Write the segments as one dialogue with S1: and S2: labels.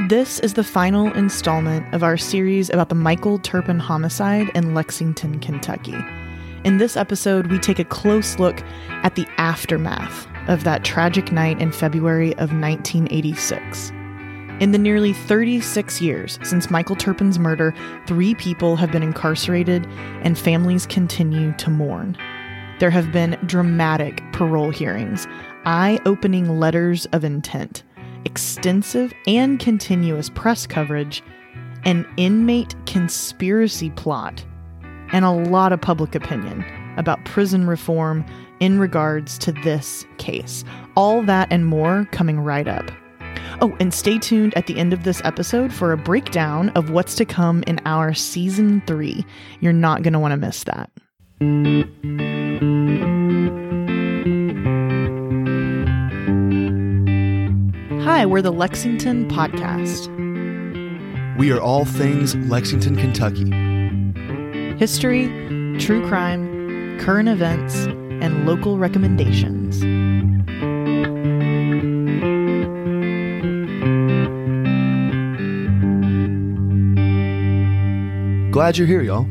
S1: This is the final installment of our series about the Michael Turpin homicide in Lexington, Kentucky. In this episode, we take a close look at the aftermath of that tragic night in February of 1986. In the nearly 36 years since Michael Turpin's murder, three people have been incarcerated and families continue to mourn. There have been dramatic parole hearings, eye opening letters of intent, extensive and continuous press coverage, an inmate conspiracy plot, and a lot of public opinion about prison reform in regards to this case. All that and more coming right up. Oh, and stay tuned at the end of this episode for a breakdown of what's to come in our season three. You're not going to want to miss that. Hi, we're the Lexington Podcast.
S2: We are all things Lexington, Kentucky.
S1: History, true crime, current events, and local recommendations.
S2: Glad you're here, y'all.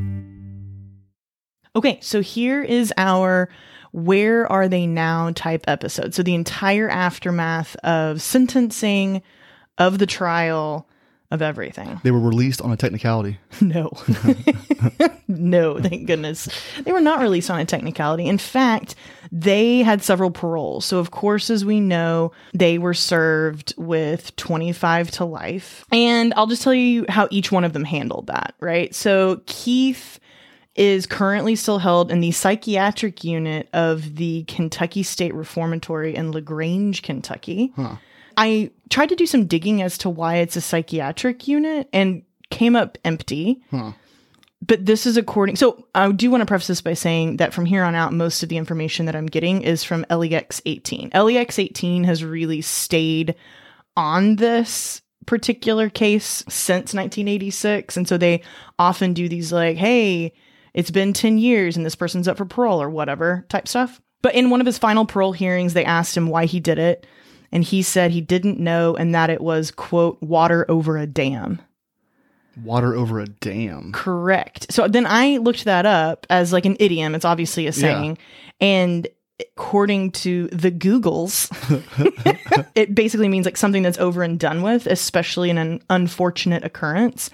S1: Okay, so here is our where are they now type episode. So the entire aftermath of sentencing, of the trial, of everything.
S2: They were released on a technicality.
S1: No. no, thank goodness. They were not released on a technicality. In fact, they had several paroles. So, of course, as we know, they were served with 25 to life. And I'll just tell you how each one of them handled that, right? So, Keith is currently still held in the psychiatric unit of the Kentucky State Reformatory in LaGrange, Kentucky.
S2: Huh.
S1: I tried to do some digging as to why it's a psychiatric unit and came up empty.
S2: Huh.
S1: But this is according. So I do want to preface this by saying that from here on out, most of the information that I'm getting is from LEX 18. LEX 18 has really stayed on this particular case since 1986. And so they often do these like, hey, it's been 10 years and this person's up for parole or whatever type stuff. But in one of his final parole hearings, they asked him why he did it. And he said he didn't know and that it was, quote, water over a dam.
S2: Water over a dam.
S1: Correct. So then I looked that up as like an idiom. It's obviously a saying. And according to the Googles, it basically means like something that's over and done with, especially in an unfortunate occurrence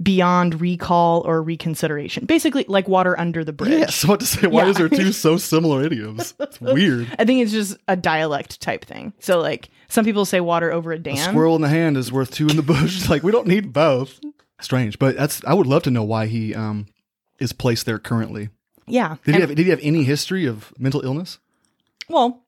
S1: beyond recall or reconsideration. Basically, like water under the bridge.
S2: Yes, what to say? Why
S1: Yeah.
S2: is there two so similar idioms? It's weird.
S1: I think it's just a dialect type thing. So, like, some people say water over a dam.
S2: A Squirrel in the hand is worth two in the bush. like we don't need both. Strange, but that's. I would love to know why he um is placed there currently.
S1: Yeah.
S2: Did he have Did he have any history of mental illness
S1: well,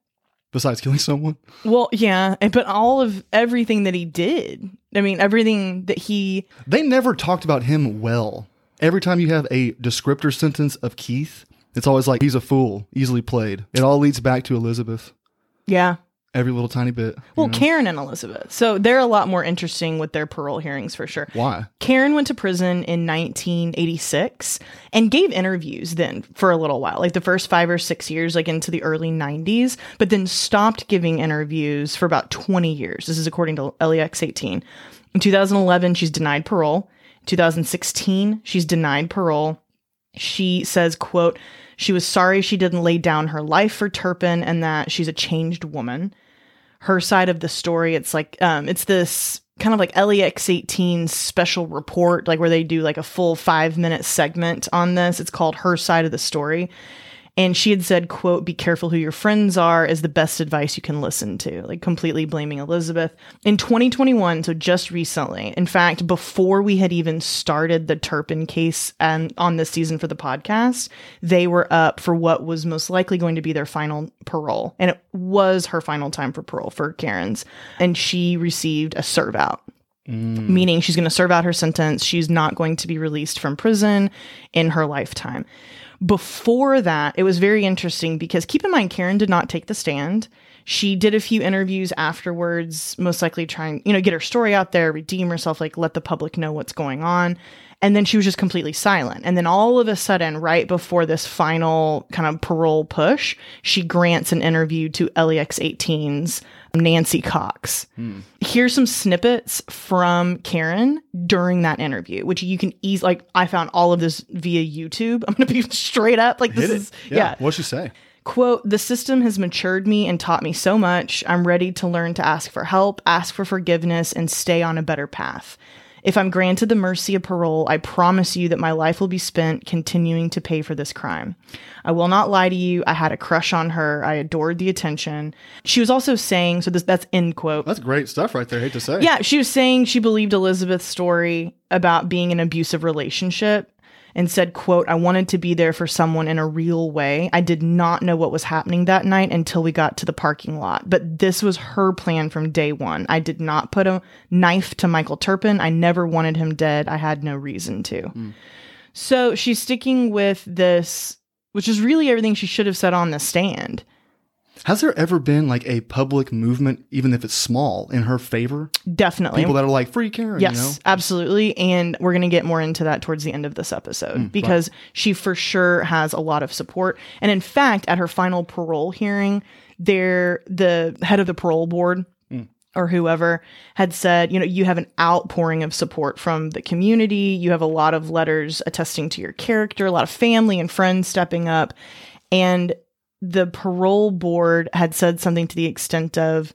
S2: besides killing someone?
S1: well, yeah, eh, but all of everything that he did. I mean, everything that he
S2: They never talked about him well. Every time you have a descriptor sentence of Keith, it's always like he's a fool, easily played. It all leads back to Elizabeth.
S1: yeah.
S2: Every little tiny bit.
S1: Well,
S2: know?
S1: Karen and Elizabeth. So they're a lot more interesting with their parole hearings for sure.
S2: why?
S1: Karen went to prison in 1986 and gave interviews then for a little while, like the first five or six years, like into the early 90s, but then stopped giving interviews for about 20 years. This is according to LEX 18. In 2011, she's denied parole. 2016, she's denied parole. She says, quote, she was sorry she didn't lay down her life for Turpin and that she's a changed woman. Her side of the story it's like um it's this kind of like lex 18 special report like where they do like a full five minute segment on this. It's called her side of the story and she had said quote be careful who your friends are is the best advice you can listen to like completely blaming elizabeth. In 2021 so just recently in fact before we had even started the turpin case and on this season for the podcast they were up for what was most likely going to be their final parole. And it was her final time for parole for karen's. And she received a serve out. Mm. Meaning she's going to serve out her sentence. She's not going to be released from prison in her lifetime. Before that, it was very interesting because keep in mind, Karen did not take the stand. She did a few interviews afterwards, most likely trying, you know, get her story out there, redeem herself, like let the public know what's going on. And then she was just completely silent. And then all of a sudden, right before this final kind of parole push, she grants an interview to LEX 18's Nancy Cox. Here's some snippets from Karen during that interview, which you can easily like. I found all of this via YouTube. I'm going to be straight up like this is yeah.
S2: What'd she say?
S1: Quote, the system has matured me and taught me so much. I'm ready to learn to ask for help, ask for forgiveness, and stay on a better path. If I'm granted the mercy of parole, I promise you that my life will be spent continuing to pay for this crime. I will not lie to you. I had a crush on her. I adored the attention. She was also saying, so this that's end quote.
S2: That's great stuff right there. Hate to say.
S1: Yeah, she was saying she believed Elizabeth's story about being in an abusive relationship and said, quote, I wanted to be there for someone in a real way. I did not know what was happening that night until we got to the parking lot. But this was her plan from day one. I did not put a knife to Michael Turpin. I never wanted him dead. I had no reason to. Hmm. So she's sticking with this, which is really everything she should have said on the stand.
S2: Has there ever been like a public movement, even if it's small, in her favor?
S1: Definitely.
S2: People that are like free Karen.
S1: Yes,
S2: You know?
S1: absolutely. And we're going to get more into that towards the end of this episode mm, because she for sure has a lot of support. And in fact, at her final parole hearing, there the head of the parole board mm. or whoever had said, you know, you have an outpouring of support from the community. You have a lot of letters attesting to your character, a lot of family and friends stepping up. And the parole board had said something to the extent of,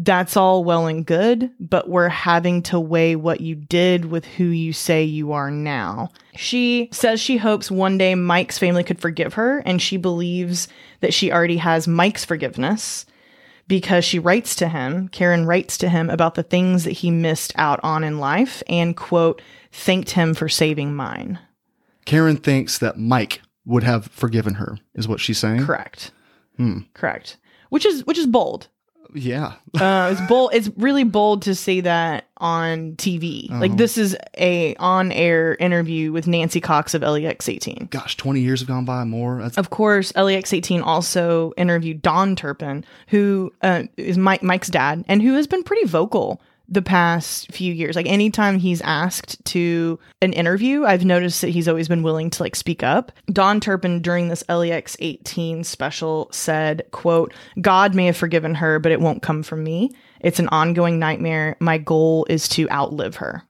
S1: that's all well and good, but we're having to weigh what you did with who you say you are now. She says she hopes one day Mike's family could forgive her, and she believes that she already has Mike's forgiveness because she writes to him, Karen writes to him about the things that he missed out on in life and, quote, thanked him for saving mine.
S2: Karen thinks that Mike would have forgiven her, is what she's saying.
S1: Correct. Correct. Which is which is bold.
S2: Yeah.
S1: uh, it's bold. It's really bold to say that on TV. Like this is a on-air interview with Nancy Cox of LEX 18.
S2: Gosh, 20 years have gone by more. That's
S1: Of course, LEX 18 also interviewed Don Turpin, who uh, is Mike, Mike's dad, and who has been pretty vocal the past few years. Like anytime he's asked to an interview, I've noticed that he's always been willing to like speak up. Don Turpin during this LEX 18 special said, quote, God may have forgiven her, but it won't come from me. It's an ongoing nightmare. My goal is to outlive her.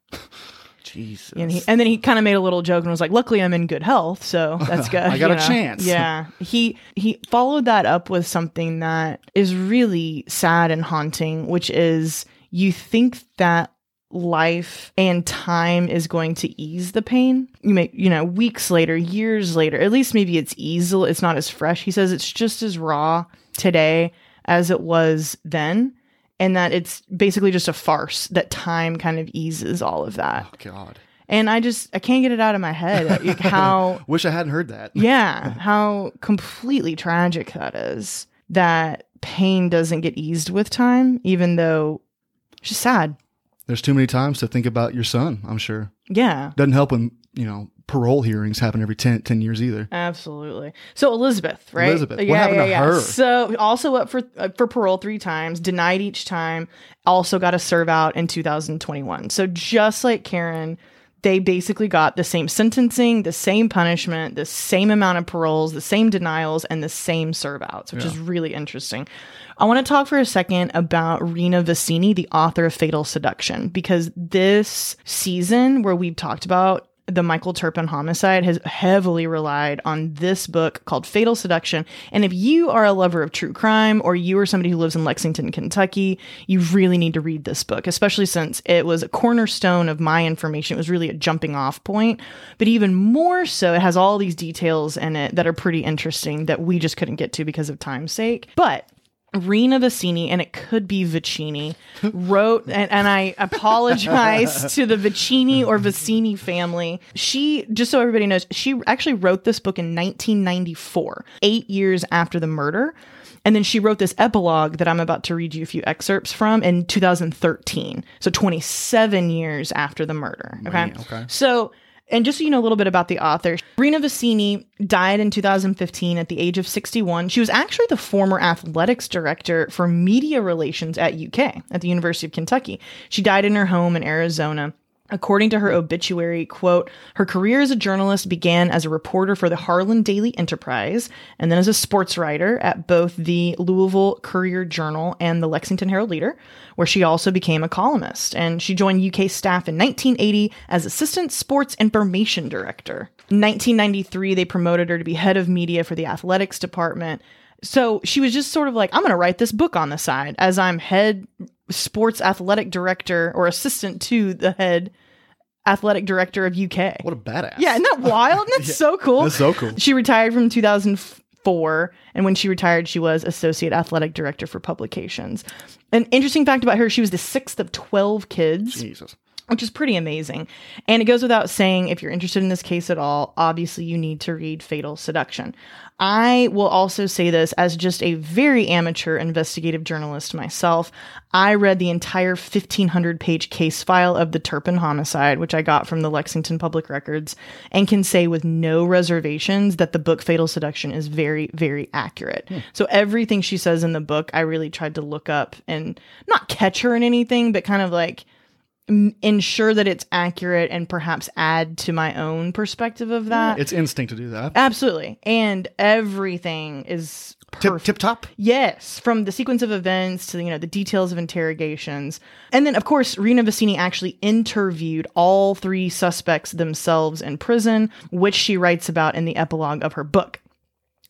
S2: Jesus.
S1: And, he, and then he kind of made a little joke and was like, "Luckily, I'm in good health, so that's good."
S2: I got
S1: you
S2: a chance.
S1: Yeah, he he followed that up with something that is really sad and haunting, which is you think that life and time is going to ease the pain. You may, you know, weeks later, years later, at least maybe it's easy. It's not as fresh. He says it's just as raw today as it was then. And that it's basically just a farce that time kind of eases all of that.
S2: Oh, God.
S1: And I just I can't get it out of my head like, how
S2: Wish I hadn't heard that.
S1: yeah, how completely tragic that is. That pain doesn't get eased with time, even though it's just sad.
S2: There's too many times to think about your son, I'm sure.
S1: Yeah,
S2: Doesn't help when, you know, parole hearings happen every 10, 10 years either.
S1: absolutely. So Elizabeth, right?
S2: Elizabeth. What happened to her?
S1: So also up for uh, for parole three times, denied each time. Also got to serve out in 2021. So just like Karen, they basically got the same sentencing, the same punishment, the same amount of paroles, the same denials, and the same serve outs, which is really interesting. I want to talk for a second about Rena Vicini, the author of Fatal Seduction, because this season where we've talked about the Michael Turpin homicide has heavily relied on this book called Fatal Seduction. And if you are a lover of true crime or you are somebody who lives in Lexington, Kentucky, you really need to read this book, especially since it was a cornerstone of my information. It was really a jumping off point. But even more so, it has all these details in it that are pretty interesting that we just couldn't get to because of time's sake. But Rena Vicini, and it could be Vicini, wrote, and, and I apologize to the Vicini or Vicini family. She, just so everybody knows, she actually wrote this book in 1994, eight years after the murder. And then she wrote this epilogue that I'm about to read you a few excerpts from in 2013. So 27 years after the murder. Okay.
S2: Man, okay.
S1: So, and just so you know a little bit about the author, Rena Vicini died in 2015 at the age of 61. She was actually the former athletics director for media relations at UK at the University of Kentucky. She died in her home in Arizona. According to her obituary, quote, her career as a journalist began as a reporter for the Harlan Daily Enterprise and then as a sports writer at both the Louisville Courier Journal and the Lexington Herald Leader, where she also became a columnist. And she joined UK staff in 1980 as assistant sports information director. In 1993, they promoted her to be head of media for the athletics department. So she was just sort of like, I'm going to write this book on the side as I'm head sports athletic director or assistant to the head athletic director of UK.
S2: What a badass.
S1: Yeah, isn't that wild? That's so cool.
S2: That's so cool.
S1: She retired from 2004, and when she retired, she was associate athletic director for publications. An interesting fact about her: she was the sixth of 12 kids
S2: Jesus.
S1: which is pretty amazing. And it goes without saying, if you're interested in this case at all, obviously you need to read Fatal Seduction. I will also say this as just a very amateur investigative journalist myself. I read the entire 1500 page case file of the Turpin homicide, which I got from the Lexington Public Records, and can say with no reservations that the book Fatal Seduction is very, very accurate. Hmm. So everything she says in the book, I really tried to look up and not catch her in anything, but kind of like m- ensure that it's accurate and perhaps add to my own perspective of that.
S2: It's instinct to do that.
S1: Absolutely. And everything is
S2: Tip, tip top.
S1: Yes, from the sequence of events to you know the details of interrogations, and then of course Rena Vicini actually interviewed all three suspects themselves in prison, which she writes about in the epilogue of her book.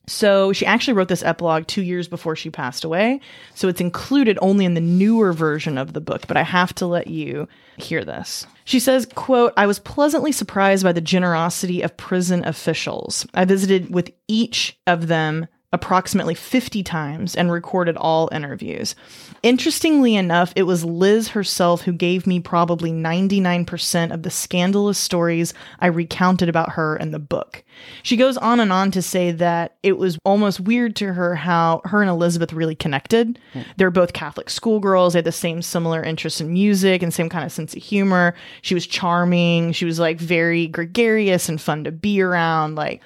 S1: So she actually wrote this epilogue two years before she passed away. So it's included only in the newer version of the book, but I have to let you hear this. She says, quote, I was pleasantly surprised by the generosity of prison officials. I visited with each of them approximately 50 times and recorded all interviews. Interestingly enough, it was Liz herself who gave me probably 99% of the scandalous stories I recounted about her in the book. She goes on and on to say that it was almost weird to her how her and Elizabeth really connected. They're both Catholic schoolgirls. They had the same similar interests in music and same kind of sense of humor. She was charming. She was like very gregarious and fun to be around. Like,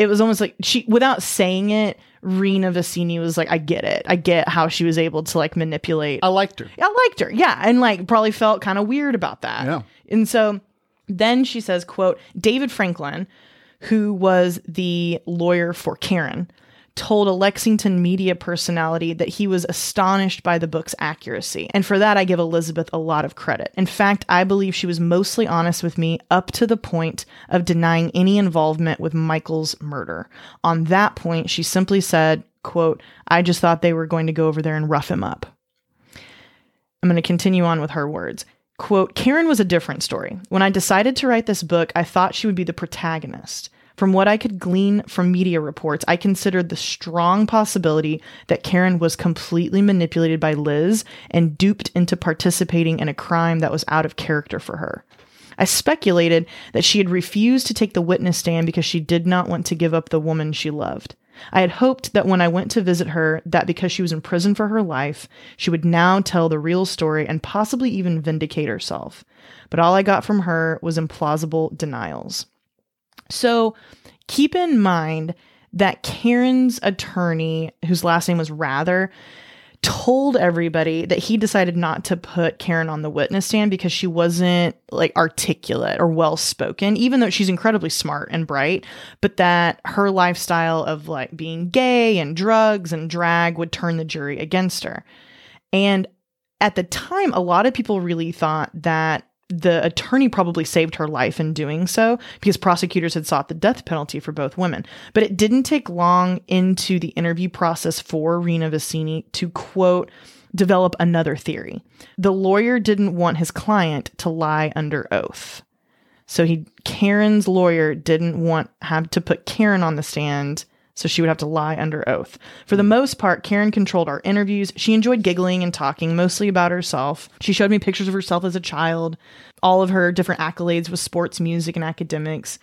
S1: it was almost like she without saying it rena vicini was like i get it i get how she was able to like manipulate
S2: I liked her.
S1: i liked her yeah and like probably felt kind of weird about that
S2: Yeah.
S1: and so then she says quote david franklin who was the lawyer for karen told a lexington media personality that he was astonished by the book's accuracy and for that i give elizabeth a lot of credit in fact i believe she was mostly honest with me up to the point of denying any involvement with michael's murder on that point she simply said quote i just thought they were going to go over there and rough him up I'm going to continue on with her words. Quote, Karen was a different story. When I decided to write this book, I thought she would be the protagonist. From what I could glean from media reports, I considered the strong possibility that Karen was completely manipulated by Liz and duped into participating in a crime that was out of character for her. I speculated that she had refused to take the witness stand because she did not want to give up the woman she loved. I had hoped that when I went to visit her, that because she was in prison for her life, she would now tell the real story and possibly even vindicate herself. But all I got from her was implausible denials. So keep in mind that Karen's attorney, whose last name was Rather, told everybody that he decided not to put Karen on the witness stand because she wasn't like articulate or well spoken, even though she's incredibly smart and bright, but that her lifestyle of like being gay and drugs and drag would turn the jury against her. And at the time, a lot of people really thought that the attorney probably saved her life in doing so because prosecutors had sought the death penalty for both women. But it didn't take long into the interview process for Rena Vicini to quote, develop another theory. The lawyer didn't want his client to lie under oath. So he Karen's lawyer didn't want have to put Karen on the stand so she would have to lie under oath. For the hmm. most part, Karen controlled our interviews. She enjoyed giggling and talking mostly about herself. She showed me pictures of herself as a child, all of her different accolades with sports, music, and academics.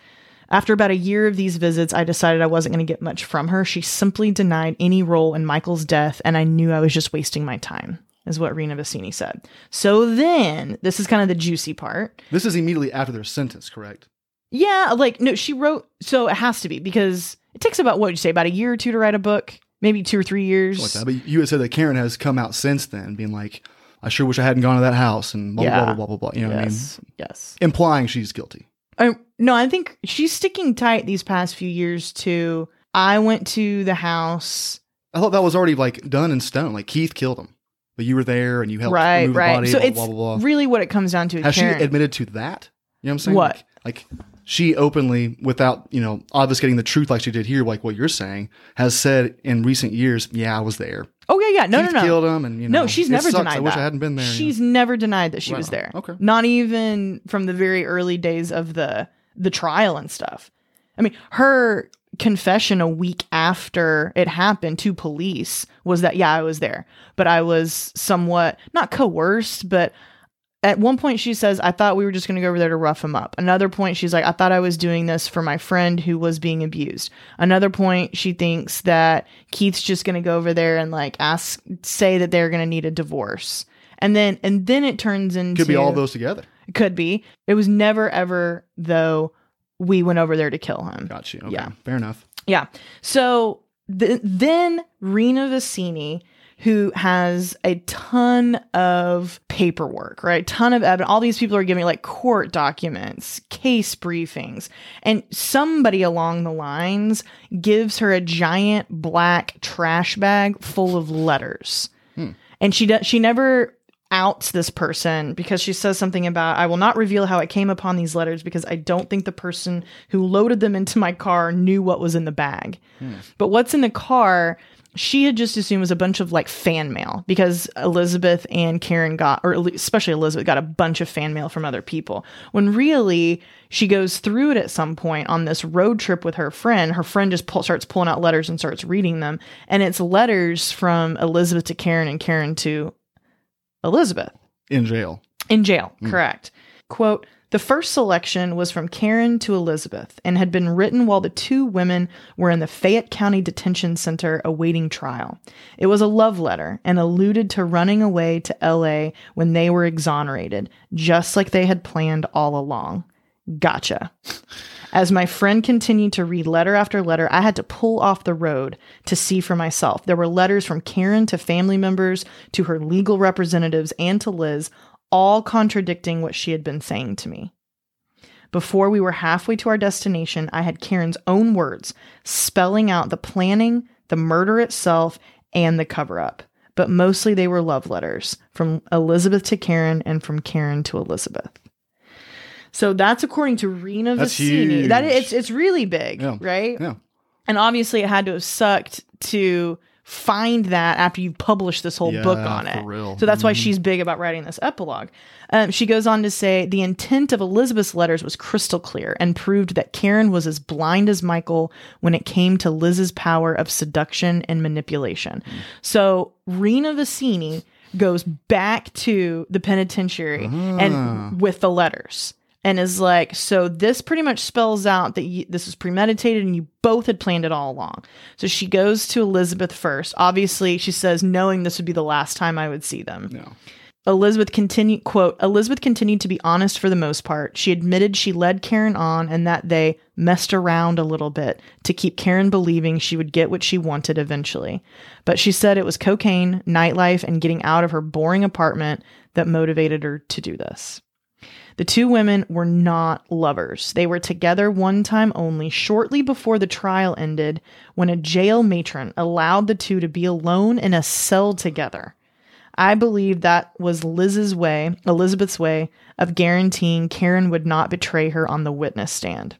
S1: After about a year of these visits, I decided I wasn't going to get much from her. She simply denied any role in Michael's death, and I knew I was just wasting my time, is what Rena Vicini said. So then, this is kind of the juicy part.
S2: This is immediately after their sentence, correct?
S1: Yeah, like no, she wrote. So it has to be because it takes about what would you say about a year or two to write a book, maybe two or three years.
S2: Like that. But you had said that Karen has come out since then, being like, I sure wish I hadn't gone to that house and blah,
S1: Yeah.
S2: blah, blah, blah, blah, blah. You know what I mean?
S1: yes. Yes.
S2: Implying she's guilty.
S1: I, no, I think she's sticking tight these past few years to I went to the house.
S2: I thought that was already like done in stone. Like Keith killed him, but you were there and you helped
S1: right,
S2: move
S1: right.
S2: the body.
S1: so
S2: blah,
S1: it's
S2: blah, blah, blah.
S1: really what it comes down to.
S2: Has
S1: Karen.
S2: she admitted to that? You know what I'm saying?
S1: What?
S2: Like, like she openly, without you know, obfuscating the truth like she did here, like what you're saying, has said in recent years, "Yeah, I was there.
S1: oh yeah, yeah. No,
S2: Keith
S1: no, no.
S2: killed him, and you know,
S1: No, she's never
S2: sucks.
S1: denied
S2: I wish
S1: that.
S2: I hadn't been there. you know.
S1: She's never denied that she was there.
S2: Okay.
S1: Not even from the very early days of the the trial and stuff. I mean, her confession a week after it happened to police was that yeah, I was there, but I was somewhat not coerced, but at one point she says I thought we were just going to go over there to rough him up. Another point she's like I thought I was doing this for my friend who was being abused. Another point she thinks that Keith's just going to go over there and like ask say that they're going to need a divorce. And then and then it turns into
S2: could be all those together.
S1: It could be. It was never ever though we went over there to kill him.
S2: Got you. Okay,
S1: Yeah.
S2: fair enough.
S1: Yeah. So th- then Rena Vicini, who has a ton of paperwork, right? Ton of evidence. All these people are giving like court documents, case briefings, and somebody along the lines gives her a giant black trash bag full of letters. Hmm. And she does. She never outs this person because she says something about I will not reveal how I came upon these letters because I don't think the person who loaded them into my car knew what was in the bag. Hmm. But what's in the car, she had just assumed was a bunch of like fan mail because Elizabeth and Karen got, or especially Elizabeth, got a bunch of fan mail from other people. When really she goes through it at some point on this road trip with her friend. Her friend just pull, starts pulling out letters and starts reading them. And it's letters from Elizabeth to Karen and Karen to Elizabeth
S2: In jail.
S1: in jail, hmm. correct. Quote, the first selection was from Karen to Elizabeth and had been written while the two women were in the Fayette County Detention Center awaiting trial. It was a love letter and alluded to running away to LA when they were exonerated, just like they had planned all along. Gotcha. As my friend continued to read letter after letter, I had to pull off the road to see for myself. There were letters from Karen to family members, to her legal representatives, and to Liz, all contradicting what she had been saying to me. Before we were halfway to our destination, I had Karen's own words spelling out the planning, the murder itself, and the cover up. But mostly they were love letters from Elizabeth to Karen and from Karen to Elizabeth. So that's according to Rena
S2: That's
S1: Vicini. That
S2: huge.
S1: it's it's really big,
S2: Yeah.
S1: right?
S2: Yeah.
S1: And obviously, it had to have sucked to find that after you've published this whole book on it.
S2: real.
S1: So that's why mm-hmm. she's big about writing this epilogue. Um, she goes on to say the intent of Elizabeth's letters was crystal clear and proved that Karen was as blind as Michael when it came to Liz's power of seduction and manipulation. Mm. So Rena Vicini goes back to the penitentiary and ah. with the letters and is like, so this pretty much spells out that you, this was premeditated and you both had planned it all along. So she goes to Elizabeth first. Obviously, she says, knowing this would be the last time I would see them.
S2: No.
S1: Elizabeth continued, quote, Elizabeth continued to be honest for the most part. She admitted she led Karen on and that they messed around a little bit to keep Karen believing she would get what she wanted eventually. But she said it was cocaine, nightlife, and getting out of her boring apartment that motivated her to do this. The two women were not lovers. They were together one time only, shortly before the trial ended, when a jail matron allowed the two to be alone in a cell together. I believe that was Liz's way, Elizabeth's way, of guaranteeing Karen would not betray her on the witness stand.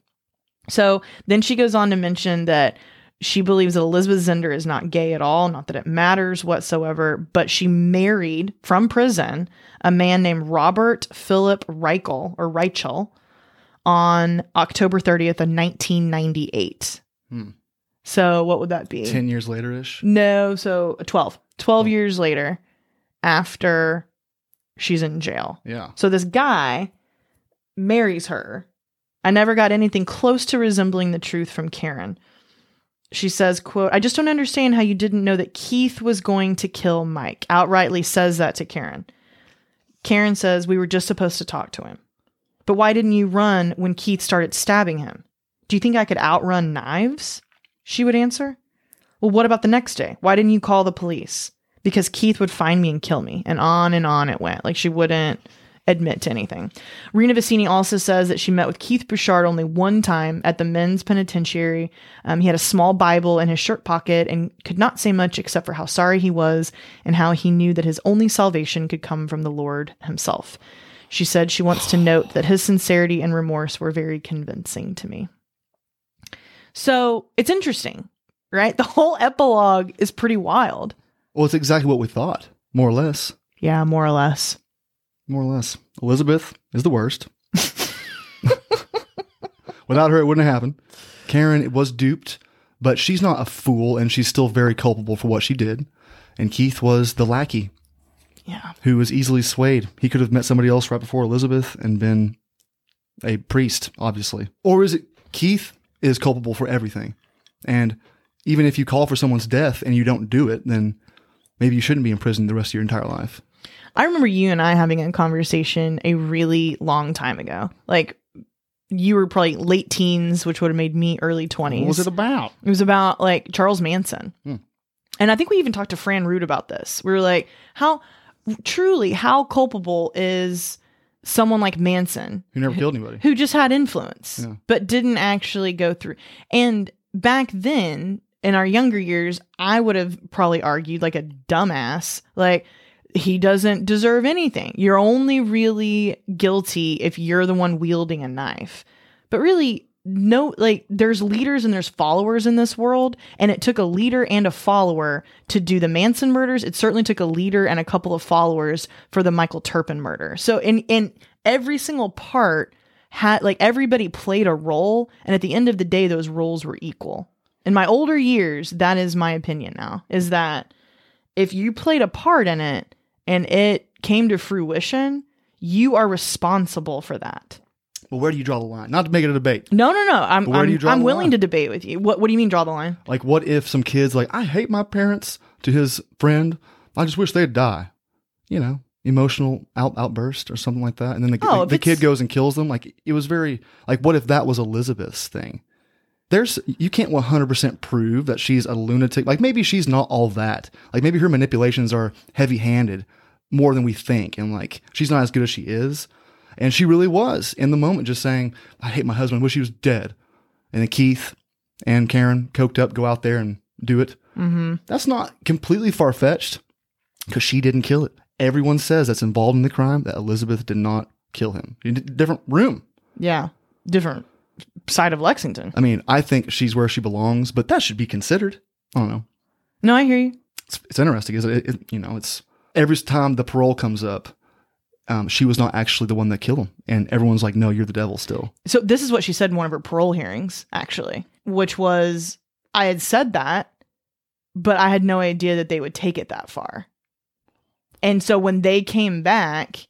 S1: So then she goes on to mention that she believes that Elizabeth Zender is not gay at all, not that it matters whatsoever, but she married from prison a man named Robert Philip Reichel or Reichel on October 30th of 1998.
S2: Hmm.
S1: So what would that be?
S2: 10 years later ish.
S1: No, so 12. 12 years later after she's in jail.
S2: Yeah.
S1: So this guy marries her. I never got anything close to resembling the truth from Karen. She says, quote, I just don't understand how you didn't know that Keith was going to kill Mike. Outrightly says that to Karen. Karen says, We were just supposed to talk to him. But why didn't you run when Keith started stabbing him? Do you think I could outrun knives? She would answer. Well, what about the next day? Why didn't you call the police? because Keith would find me and kill me. And on and on it went. Like she wouldn't admit to anything. Rena Vicini also says that she met with Keith Bouchard only one time at the men's penitentiary. Um, he had a small Bible in his shirt pocket and could not say much except for how sorry he was and how he knew that his only salvation could come from the Lord himself. She said she wants to note that his sincerity and remorse were very convincing to me. So it's interesting, right? The whole epilogue is pretty wild.
S2: Well, it's exactly what we thought, more or less.
S1: Yeah, more or less.
S2: More or less. Elizabeth is the worst. Without her, it wouldn't have happened. Karen was duped, but she's not a fool and she's still very culpable for what she did. And Keith was the lackey
S1: Yeah.
S2: who was easily swayed. He could have met somebody else right before Elizabeth and been a priest, obviously. Or is it Keith is culpable for everything? And even if you call for someone's death and you don't do it, then maybe you shouldn't be in prison the rest of your entire life.
S1: I remember you and I having a conversation a really long time ago. Like you were probably late teens, which would have made me early 20s.
S2: What was it about?
S1: It was about like Charles Manson.
S2: Hmm.
S1: And I think we even talked to Fran Root about this. We were like, how truly, how culpable is someone like Manson
S2: Who never killed anybody?
S1: who just had influence
S2: Yeah.
S1: but didn't actually go through? And back then, in our younger years, I would have probably argued like a dumbass, like, he doesn't deserve anything. You're only really guilty if you're the one wielding a knife. But really, no, like there's leaders and there's followers in this world, and it took a leader and a follower to do the Manson murders. It certainly took a leader and a couple of followers for the Michael Turpin murder. So in in every single part had like everybody played a role, and at the end of the day, those roles were equal. In my older years, that is my opinion now, is that if you played a part in it and it came to fruition, you are responsible for that.
S2: Well, where do you draw the line? Not to make it a debate.
S1: No, no, no. I'm
S2: where do
S1: I'm,
S2: you draw
S1: I'm willing
S2: line?
S1: to debate with you. What What do you mean draw the line?
S2: Like, what if some kids like, I hate my parents to his friend. I just wish they'd die. You know, emotional out outburst or something like that. And then the,
S1: Oh,
S2: the, the kid goes and kills them. Like, it was very like, what if that was Elizabeth's thing? There's you can't 100% prove that she's a lunatic. Like maybe she's not all that. Like maybe her manipulations are heavy-handed more than we think and like she's not as good as she is. And she really was in the moment just saying, I hate my husband, wish he was dead. And then Keith and Karen coked up go out there and do it.
S1: Mm-hmm.
S2: That's not completely far fetched because she didn't kill it. Everyone says that's involved in the crime that Elizabeth did not kill him. In a different room.
S1: Yeah, different side of Lexington.
S2: I mean, I think she's where she belongs, but that should be considered. I don't know.
S1: No, I hear you.
S2: It's, it's interesting, is? It- it- You know, it's every time the parole comes up, um, she was not actually the one that killed him, and everyone's like, "No, you're the devil still."
S1: So this is what she said in one of her parole hearings, actually, which was I had said that, but I had no idea that they would take it that far. And so when they came back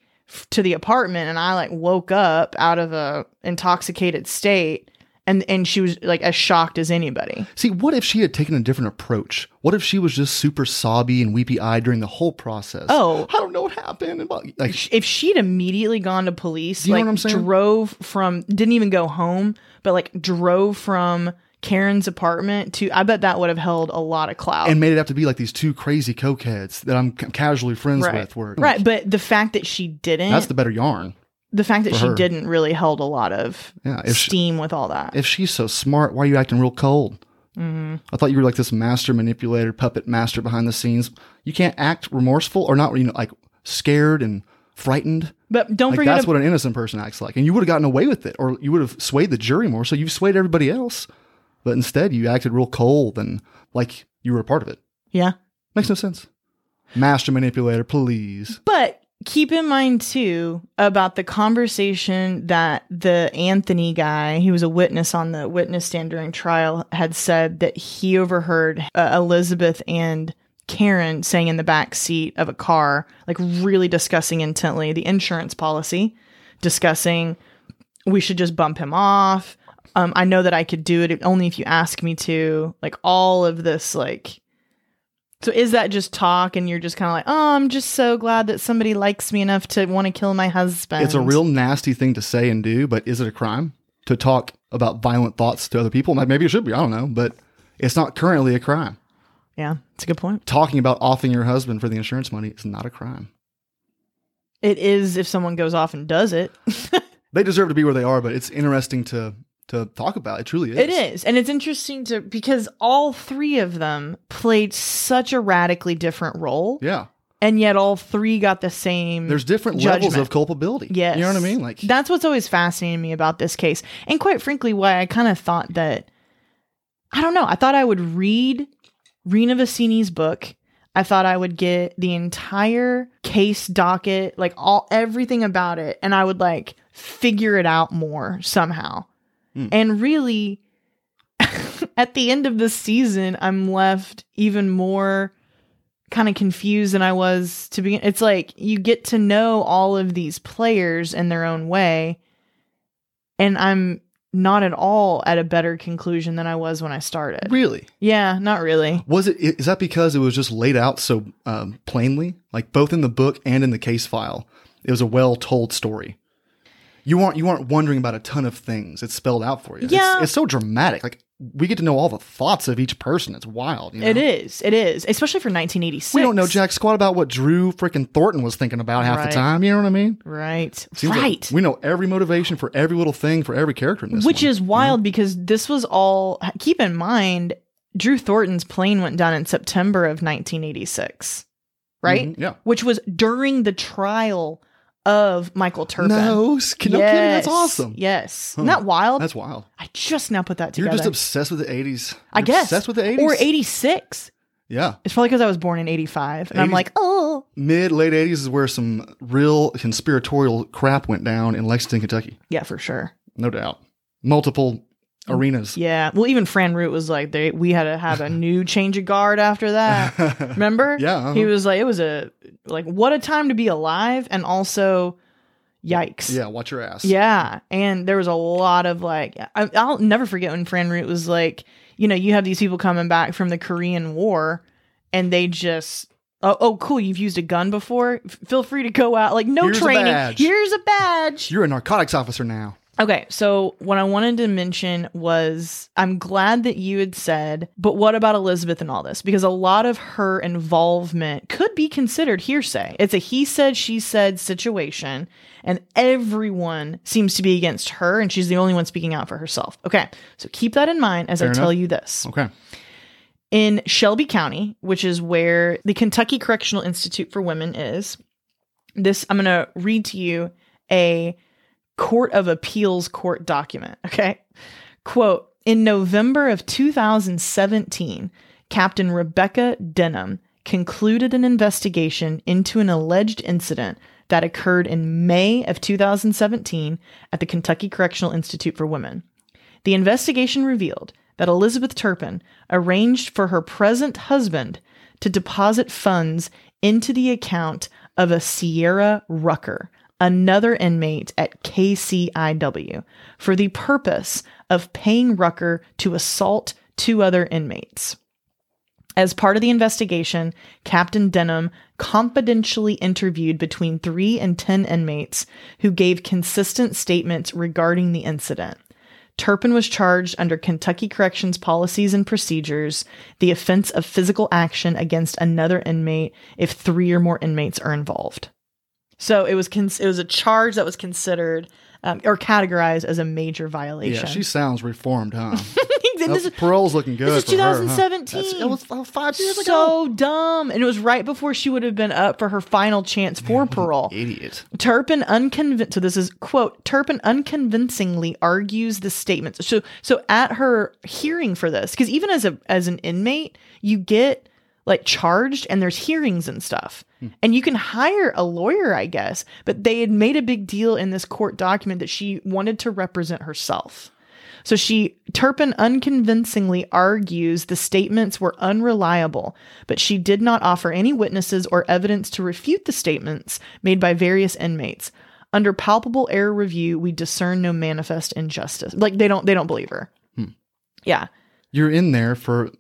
S1: to the apartment and I like woke up out of a intoxicated state and and she was like as shocked as anybody.
S2: See, what if she had taken a different approach? What if she was just super sobby and weepy eyed during the whole process?
S1: Oh.
S2: I don't know what happened. Like,
S1: If she'd immediately gone to police,
S2: you know what I'm saying?
S1: drove from didn't even go home, but like drove from Karen's apartment to I bet that would have held a lot of clout.
S2: and made it have to be like these two crazy cokeheads that I'm casually friends
S1: right.
S2: with. Where
S1: right, but the fact that she didn't
S2: that's the better yarn.
S1: The fact that she
S2: her.
S1: didn't really held a lot of
S2: Yeah, if she-
S1: steam with all that.
S2: If she's so smart, why are you acting real cold?
S1: Mm-hmm.
S2: I thought you were like this master manipulator, puppet master behind the scenes. You can't act remorseful or not, you know, like scared and frightened.
S1: but don't
S2: Like
S1: forget
S2: that's
S1: ab-
S2: what an innocent person acts like, and you would have gotten away with it, or you would have swayed the jury more. So you've swayed everybody else, but instead you acted real cold and like you were a part of it.
S1: Yeah.
S2: Makes no sense. Master manipulator, please.
S1: But keep in mind too about the conversation that the Anthony guy, he was a witness on the witness stand during trial, had said that he overheard uh, Elizabeth and Karen saying in the back seat of a car, like really discussing intently the insurance policy, discussing we should just bump him off. Um, I know that I could do it only if you ask me to. Like all of this, like so is that just talk and you're just kind of like, oh, I'm just so glad that somebody likes me enough to want to kill my husband?
S2: It's a real nasty thing to say and do, but is it a crime to talk about violent thoughts to other people? Maybe it should be. I don't know, but it's not currently a crime.
S1: Yeah, it's a good point.
S2: Talking about offing your husband for the insurance money is not a crime.
S1: It is if someone goes off and does it.
S2: They deserve to be where they are, but it's interesting to to talk about. It truly is.
S1: It is. And it's interesting to because all three of them played such a radically different role.
S2: Yeah.
S1: And yet all three got the same
S2: There's different levels of culpability.
S1: Yes.
S2: You know what I mean? Like
S1: That's what's always fascinating me about this case. And quite frankly, why I kind of thought that I don't know, I thought I would read Rena Vassini's book. I thought I would get the entire case docket, like all everything about it, and I would like figure it out more somehow.
S2: Hmm.
S1: And really at the end of the season, I'm left even more kind of confused than I was to begin. It's like you get to know all of these players in their own way, and I'm not at all at a better conclusion than I was when I started.
S2: really.
S1: Yeah, not really.
S2: Was it is that because it was just laid out so um, plainly? Like both in the book and in the case file. It was a well told story. You aren't you aren't wondering about a ton of things. It's spelled out for you. It's-
S1: Yeah.
S2: It's, so dramatic. Like we get to know all the thoughts of each person. It's wild. You know?
S1: It is. It is, especially for 1986.
S2: We don't know jack squat about what Drew freaking Thornton was thinking about half
S1: Right.
S2: the time. You know what I mean?
S1: Right.
S2: Seems like
S1: right.
S2: we know every motivation for every little thing for every character in this.
S1: Which
S2: one.
S1: is wild because this was all. Keep in mind, Drew Thornton's plane went down in September of 1986, right?
S2: Mhm, yeah.
S1: Which was during the trial of Michael Turpin.
S2: No, s- no kidding. That's awesome.
S1: Yes.
S2: Huh.
S1: Isn't that wild?
S2: That's wild.
S1: I just now put that together.
S2: You're just obsessed with the 80s.
S1: I
S2: You're
S1: guess.
S2: Obsessed with the 80s?
S1: Or 86.
S2: Yeah.
S1: It's probably because I was born in 85. And I'm like, oh.
S2: Mid, late 80s is where some real conspiratorial crap went down in Lexington, Kentucky.
S1: Yeah, for sure.
S2: No doubt. Multiple arenas.
S1: Yeah. Well, even Fran Root was like, they, we had to have a new change of guard after that. Remember?
S2: Yeah, uh-huh.
S1: He was like, it was a, like, what a time to be alive. And also, yikes.
S2: Yeah, watch your ass.
S1: Yeah. And there was a lot of like, I, I'll never forget when Fran Root was like, you know, you have these people coming back from the Korean War and they just, oh, oh cool, you've used a gun before? F- feel free to go out. Like, no
S2: Here's
S1: training.
S2: badge.
S1: Here's a badge.
S2: You're a narcotics officer now.
S1: Okay, so what I wanted to mention was I'm glad that you had said, but what about Elizabeth and all this? Because a lot of her involvement could be considered hearsay. It's a he said, she said situation, and everyone seems to be against her, and she's the only one speaking out for herself. Okay, so keep that in mind as
S2: Fair
S1: I tell you this.
S2: Okay.
S1: In Shelby County, which is where the Kentucky Correctional Institute for Women is, this I'm going to read to you a Court of Appeals court document. Okay. Quote In November of 2017, Captain Rebecca Denham concluded an investigation into an alleged incident that occurred in May of 2017 at the Kentucky Correctional Institute for Women. The investigation revealed that Elizabeth Turpin arranged for her present husband to deposit funds into the account of a Sierra Rucker, another inmate at KCIW, for the purpose of paying Rucker to assault two other inmates. As part of the investigation, Captain Denham confidentially interviewed between three and 10 inmates who gave consistent statements regarding the incident. Turpin was charged under Kentucky Corrections policies and procedures the offense of physical action against another inmate if three or more inmates are involved. So it was cons- it was a charge that was considered um, or categorized as a major violation.
S2: Yeah, she sounds reformed, huh?
S1: This is
S2: parole's looking good.
S1: is
S2: for her, huh?
S1: 2017.
S2: It was five years ago.
S1: so dumb, and it was right before she would have been up for her final chance for parole.
S2: Idiot.
S1: Turpin unconvinced. So this is quote. Turpin unconvincingly argues the statements. So so at her hearing for this, because even as a as an inmate, you get like charged and there's hearings and stuff, hmm. and you can hire a lawyer, I guess. But they had made a big deal in this court document that she wanted to represent herself. So she Turpin unconvincingly argues the statements were unreliable, but she did not offer any witnesses or evidence to refute the statements made by various inmates. Under palpable error review, we discern no manifest injustice. Like they don't they don't believe her. Hmm. Yeah.
S2: You're in there for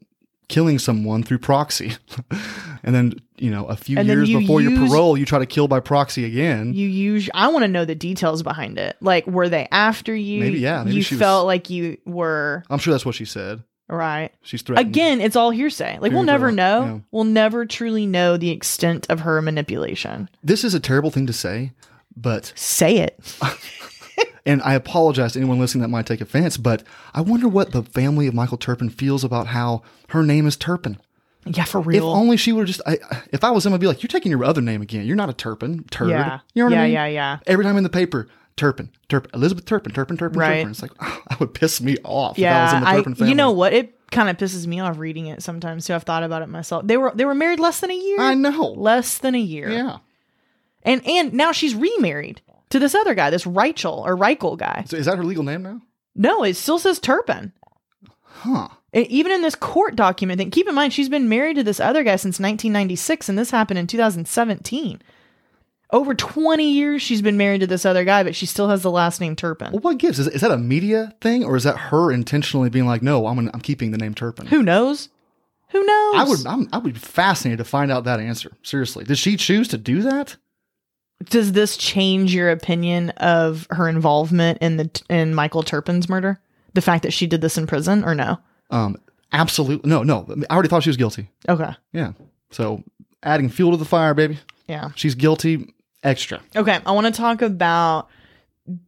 S2: killing someone through proxy. and then, you know, a few
S1: And
S2: years
S1: you
S2: before your parole, you try to kill by proxy again.
S1: You use I want to know the details behind it. Like were they after you?
S2: Maybe, yeah, maybe
S1: you
S2: she was-
S1: felt like you were
S2: I'm sure that's what she said.
S1: Right.
S2: She's threatened.
S1: Again, it's all hearsay. Like we'll never know.
S2: yeah.
S1: We'll never truly know the extent of her manipulation.
S2: This is a terrible thing to say, but
S1: Say it.
S2: and I apologize to anyone listening that might take offense, but I wonder what the family of Michael Turpin feels about how her name is Turpin.
S1: Yeah, for real.
S2: If only she would just. I, if I was them, I'd be like, "You're taking your other name again. You're not a Turpin, turd."
S1: Yeah.
S2: You know what
S1: Yeah,
S2: I mean?
S1: yeah, yeah. yeah.
S2: Every time in the paper, Turpin, Turpin, Elizabeth Turpin, Turpin, Turpin,
S1: Right.
S2: Turpin. It's like oh, that would piss me off. if I was in the
S1: I,
S2: Turpin family.
S1: you know what? It kind of pisses me off reading it sometimes too. I've thought about it myself. They were they were married less than a year.
S2: I know.
S1: Less than a year.
S2: Yeah.
S1: And and now she's remarried to this other guy, this Reichel or Reichel guy.
S2: So is that her legal name now?
S1: No, it still says Turpin.
S2: Huh.
S1: And even in this court document, then keep in mind she's been married to this other guy since 1996, and this happened in 2017. Over 20 years she's been married to this other guy, but she still has the last name Turpin.
S2: Well, what gives? Is, is that a media thing, or is that her intentionally being like, "No, I'm gonna, I'm keeping the name Turpin"?
S1: Who knows? Who knows?
S2: I would, I'm, I would be fascinated to find out that answer. Seriously, did she choose to do that?
S1: Does this change your opinion of her involvement in the in Michael Turpin's murder? The fact that she did this in prison, or no?
S2: Um, absolutely. No, no. I already thought she was guilty.
S1: Okay,
S2: Yeah. So adding fuel to the fire, baby.
S1: yeah.
S2: She's guilty. Extra.
S1: Okay, I want to talk about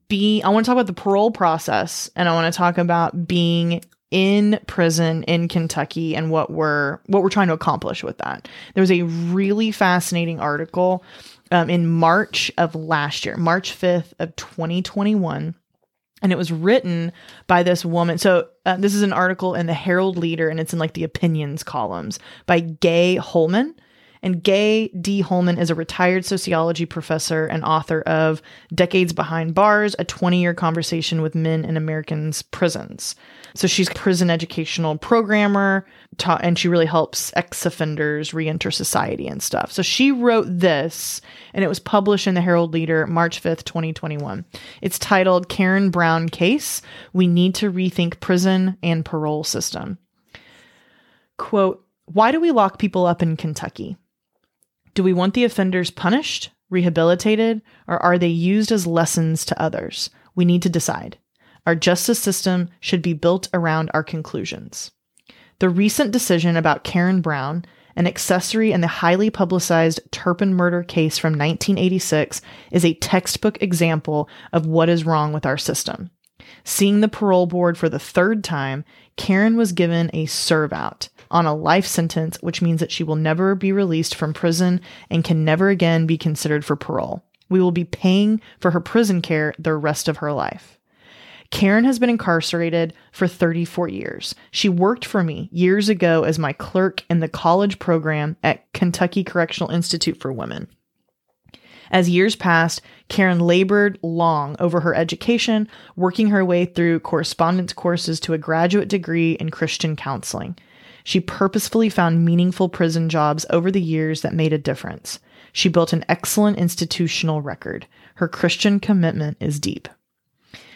S1: be I want to talk about the parole process and I want to talk about being in prison in Kentucky and what we're what we're trying to accomplish with that. There was a really fascinating article um, in March of last year, March 5th of 2021 and it was written by this woman. So uh, this is an article in the Herald Leader, and it's in like the opinions columns by Gay Holman. And Gay D. Holman is a retired sociology professor and author of Decades Behind Bars, a 20 year conversation with men in Americans' prisons. So she's prison educational programmer, ta- and she really helps ex offenders reenter society and stuff. So she wrote this, and it was published in the Herald Leader March 5th, 2021. It's titled Karen Brown Case We Need to Rethink Prison and Parole System. Quote, why do we lock people up in Kentucky? Do we want the offenders punished, rehabilitated, or are they used as lessons to others? We need to decide. Our justice system should be built around our conclusions. The recent decision about Karen Brown, an accessory in the highly publicized Turpin murder case from 1986, is a textbook example of what is wrong with our system. Seeing the parole board for the third time, Karen was given a serve out on a life sentence, which means that she will never be released from prison and can never again be considered for parole. We will be paying for her prison care the rest of her life. Karen has been incarcerated for 34 years. She worked for me years ago as my clerk in the college program at Kentucky Correctional Institute for Women. As years passed, Karen labored long over her education, working her way through correspondence courses to a graduate degree in Christian counseling. She purposefully found meaningful prison jobs over the years that made a difference. She built an excellent institutional record. Her Christian commitment is deep.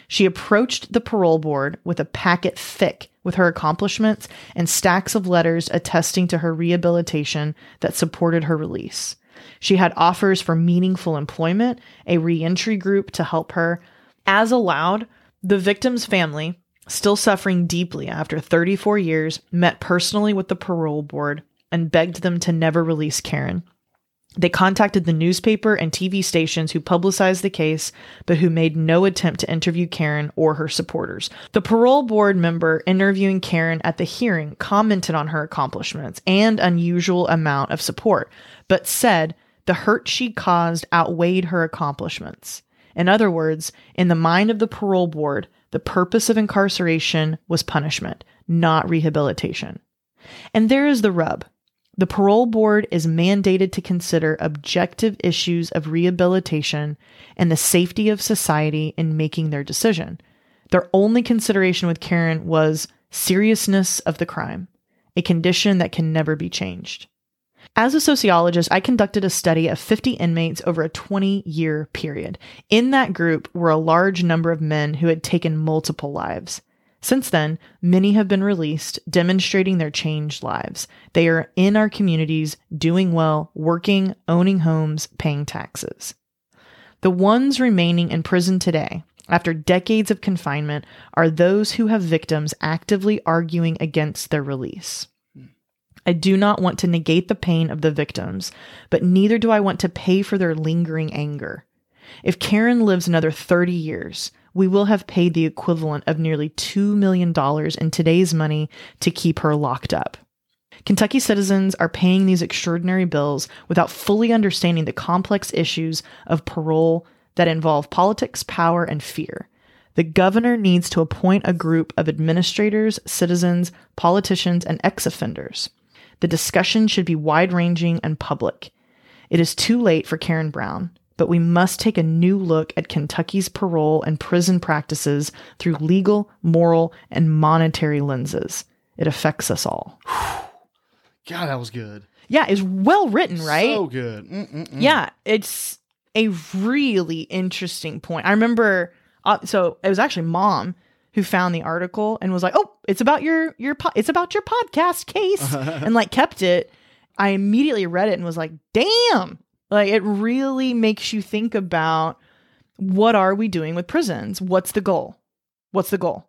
S1: She approached the parole board with a packet thick with her accomplishments and stacks of letters attesting to her rehabilitation that supported her release. She had offers for meaningful employment, a reentry group to help her. As allowed, the victim's family, still suffering deeply after 34 years, met personally with the parole board and begged them to never release Karen. They contacted the newspaper and TV stations who publicized the case, but who made no attempt to interview Karen or her supporters. The parole board member interviewing Karen at the hearing commented on her accomplishments and unusual amount of support, but said the hurt she caused outweighed her accomplishments. In other words, in the mind of the parole board, the purpose of incarceration was punishment, not rehabilitation. And there is the rub. The parole board is mandated to consider objective issues of rehabilitation and the safety of society in making their decision. Their only consideration with Karen was seriousness of the crime, a condition that can never be changed. As a sociologist, I conducted a study of 50 inmates over a 20 year period. In that group were a large number of men who had taken multiple lives. Since then, many have been released, demonstrating their changed lives. They are in our communities, doing well, working, owning homes, paying taxes. The ones remaining in prison today, after decades of confinement are those who have victims actively arguing against their release. I do not want to negate the pain of the victims, but neither do I want to pay for their lingering anger. If Karen lives another 30 years, we will have paid the equivalent of nearly $2 million in today's money to keep her locked up. Kentucky citizens are paying these extraordinary bills without fully understanding the complex issues of parole that involve politics, power, and fear. The governor needs to appoint a group of administrators, citizens, politicians, and ex offenders. The discussion should be wide ranging and public. It is too late for Karen Brown, but we must take a new look at Kentucky's parole and prison practices through legal, moral, and monetary lenses. It affects us all.
S2: God, that was good.
S1: Yeah, it's well written, right?
S2: So good. Mm-mm-mm.
S1: Yeah, it's a really interesting point. I remember, uh, so it was actually mom who found the article and was like, "Oh, it's about your your po- it's about your podcast case," and like kept it. I immediately read it and was like, "Damn!" Like it really makes you think about what are we doing with prisons? What's the goal? What's the goal?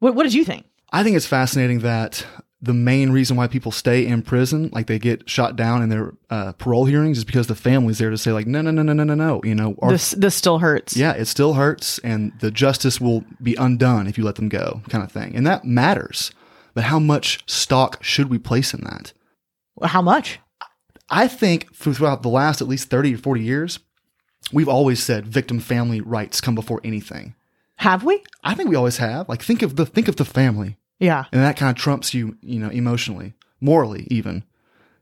S1: What What did you think?
S2: I think it's fascinating that the main reason why people stay in prison, like they get shot down in their uh, parole hearings, is because the family's there to say, like, no, no, no, no, no, no, no. You know, our,
S1: This this still hurts.
S2: yeah, it still hurts, and the justice will be undone if you let them go, kind of thing. And that matters. But how much stock should we place in that?
S1: How much?
S2: I think throughout the last at least 30 or 40 years, we've always said victim family rights come before anything.
S1: Have we?
S2: I think we always have. Like think of the think of the family.
S1: Yeah.
S2: And that kind of trumps you, you know, emotionally, morally even.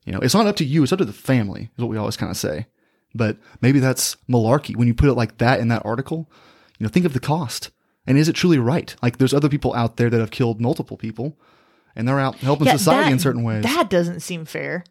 S2: You know, it's not up to you, it's up to the family, is what we always kind of say. But maybe that's malarkey when you put it like that in that article. You know, think of the cost. And is it truly right? Like there's other people out there that have killed multiple people and they're out helping society
S1: that-
S2: in certain ways.
S1: That doesn't seem fair.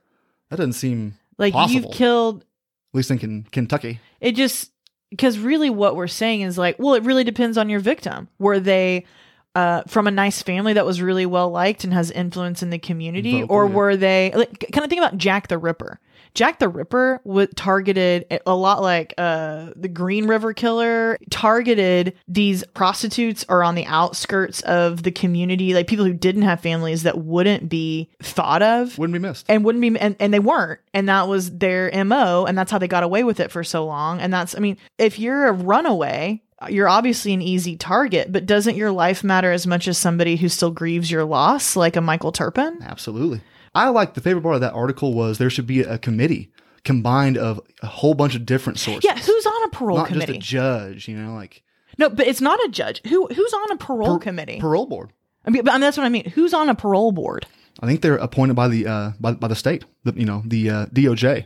S2: That doesn't seem
S1: Like
S2: possible.
S1: you've killed
S2: at least in Ken- Kentucky.
S1: it just because really what we're saying is like, well, it really depends on your victim. Were they uh, from a nice family that was really well liked and has influence in the community,
S2: Vocal,
S1: or
S2: yeah.
S1: were they like, kind of think about Jack the Ripper? Jack the Ripper was targeted a lot like uh, the Green River Killer targeted these prostitutes or on the outskirts of the community, like people who didn't have families that wouldn't be thought of
S2: Wouldn't be missed.
S1: and wouldn't be and, and they weren't and that was their mo and that's how they got away with it for so long and that's i mean if you're a runaway you're obviously an easy target but doesn't your life matter as much as somebody who still grieves your loss like a michael turpin
S2: Absolutely. I like the favorite part of that article was there should be a committee combined of a whole bunch of different sources.
S1: yeah who's on a parole
S2: not
S1: committee
S2: just a judge, you know, like
S1: no but it's not a judge who who's on a parole
S2: per-
S1: committee
S2: parole board.
S1: I mean, I mean, that's what i mean who's on a parole board
S2: I think they're appointed by the uh, by, by the state, the, you know, the uh, DOJ.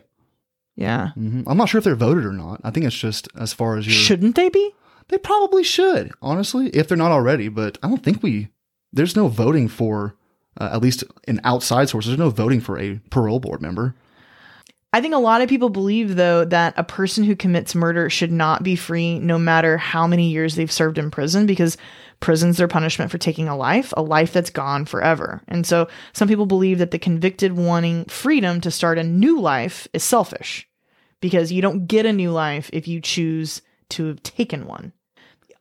S1: yeah
S2: hmm I'm not sure if they're voted or not. I think it's just as far as your.
S1: shouldn't they be
S2: They probably should, honestly, if they're not already. But I don't think we. There's no voting for, uh, at least in outside sources. There's no voting for a parole board member.
S1: I think a lot of people believe, though, that a person who commits murder should not be free no matter how many years they've served in prison because prison's their punishment for taking a life, a life that's gone forever. And so some people believe that the convicted wanting freedom to start a new life is selfish because you don't get a new life if you choose to have taken one.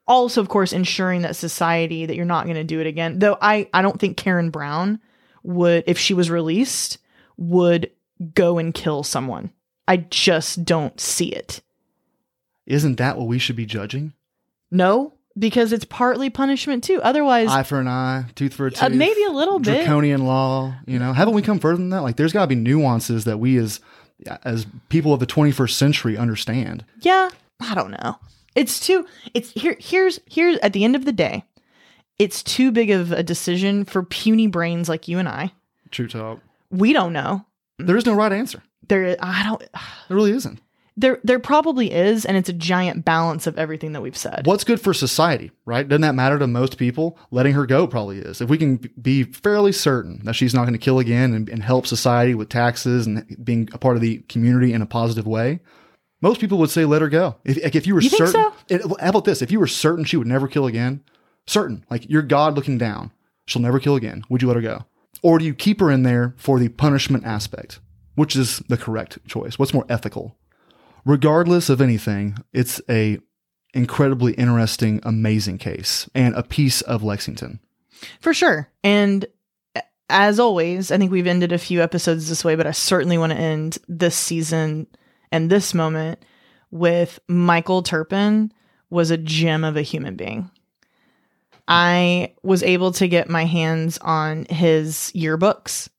S1: Also, of course, ensuring that society that you're not going to do it again. Though I, I don't think Karen Brown would, if she was released, would go and kill someone. I just don't see it.
S2: Isn't that what we should be judging?
S1: No, because it's partly punishment too. Otherwise,
S2: Eye for an eye, tooth for a tooth.
S1: uh, maybe a little bit.
S2: draconian law. You know, haven't we come further than that? Like, there's got to be nuances that we as as people of the 21st century understand.
S1: Yeah, I don't know. It's too. It's here. Here's here's at the end of the day, it's too big of a decision for puny brains like you and I.
S2: True talk.
S1: We don't know.
S2: There is no right answer.
S1: There, I don't.
S2: There really isn't.
S1: There, there probably is, and it's a giant balance of everything that we've said.
S2: What's good for society, right? Doesn't that matter to most people? Letting her go probably is. If we can be fairly certain that she's not going to kill again and, and help society with taxes and being a part of the community in a positive way, most people would say let her go. If, like, if you were
S1: You think
S2: certain,
S1: so?
S2: it- how about this? If you were certain she would never kill again, certain, like you're God looking down, she'll never kill again. Would you let her go? Or do you keep her in there for the punishment aspect, which is the correct choice? What's more ethical? Regardless of anything, it's a incredibly interesting, amazing case and a piece of Lexington.
S1: For sure. And as always, I think we've ended a few episodes this way, but I certainly want to end this season and this moment with Michael Turpin was a gem of a human being. I was able to get my hands on his yearbooks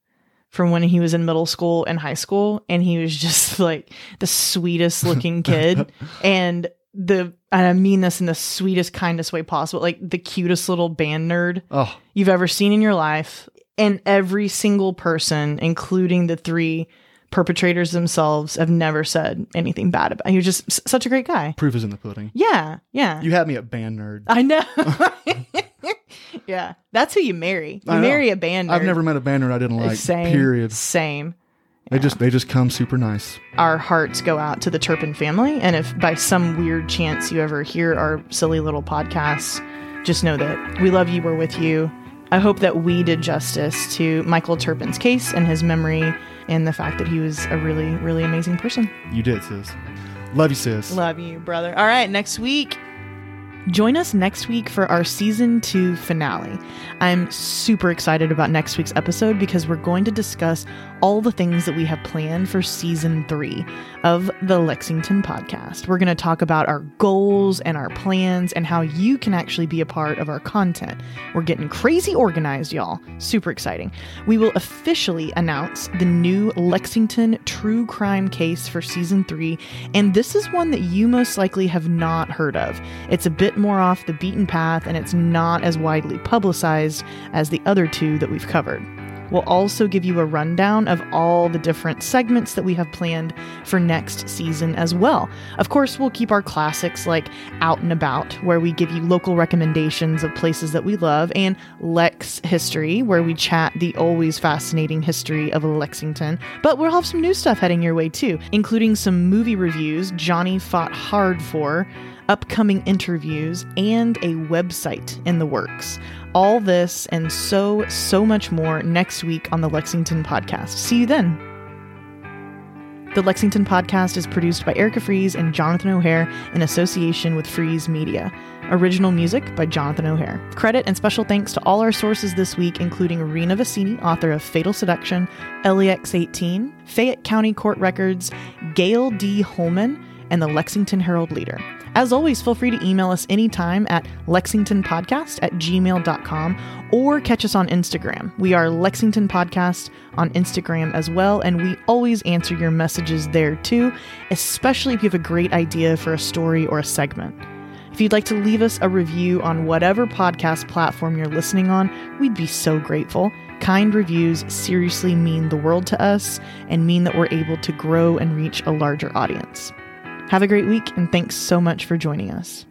S1: from when he was in middle school and high school and he was just like the sweetest looking kid. And the and I mean this in the sweetest kindest way possible like the cutest little band nerd
S2: Oh,
S1: you've ever seen in your life. And every single person including the three perpetrators themselves have never said anything bad about he was just s- such a great guy
S2: proof is in the pudding.
S1: yeah yeah
S2: You had me at band nerd.
S1: I know yeah that's who you marry you
S2: I know.
S1: marry a band Nerd.
S2: I've never met a band nerd I didn't like.
S1: same
S2: Period.
S1: same
S2: They just they just come super nice.
S1: our hearts go out to the Turpin family. And if by some weird chance you ever hear our silly little podcasts, just know that we love you, we're with you. I hope that we did justice to Michael Turpin's case and his memory and the fact that he was a really, really amazing person.
S2: You did, sis. Love you, sis.
S1: Love you, brother. All right, next week. Join us next week for our season two finale. I'm super excited about next week's episode because we're going to discuss all the things that we have planned for season three of the Lexington podcast. We're going to talk about our goals and our plans and how you can actually be a part of our content. We're getting crazy organized, y'all. Super exciting. We will officially announce the new Lexington true crime case for season three, and this is one that you most likely have not heard of. It's a bit more off the beaten path and it's not as widely publicized as the other two that we've covered. We'll also give you a rundown of all the different segments that we have planned for next season as well. Of course, we'll keep our classics like Out and About, where we give you local recommendations of places that we love, and Lex History, where we chat the always fascinating history of Lexington. But we'll have some new stuff heading your way too, including some movie reviews Johnny fought hard for upcoming interviews, and a website in the works. All this and so, so much more next week on the Lexington Podcast. See you then. The Lexington Podcast is produced by Erica Fries and Jonathan O'Hare in association with Fries Media. Original music by Jonathan O'Hare. Credit and special thanks to all our sources this week, including Rena Vassini, author of Fatal Seduction, LEX 18, Fayette County Court Records, Gail D. Holman, and the Lexington Herald Leader. As always, feel free to email us anytime at lexingtonpodcast at gmail.com or catch us on Instagram. We are Lexington Podcast on Instagram as well, and we always answer your messages there too, especially if you have a great idea for a story or a segment. If you'd like to leave us a review on whatever podcast platform you're listening on, we'd be so grateful. Kind reviews seriously mean the world to us and mean that we're able to grow and reach a larger audience. Have a great week, and thanks so much for joining us.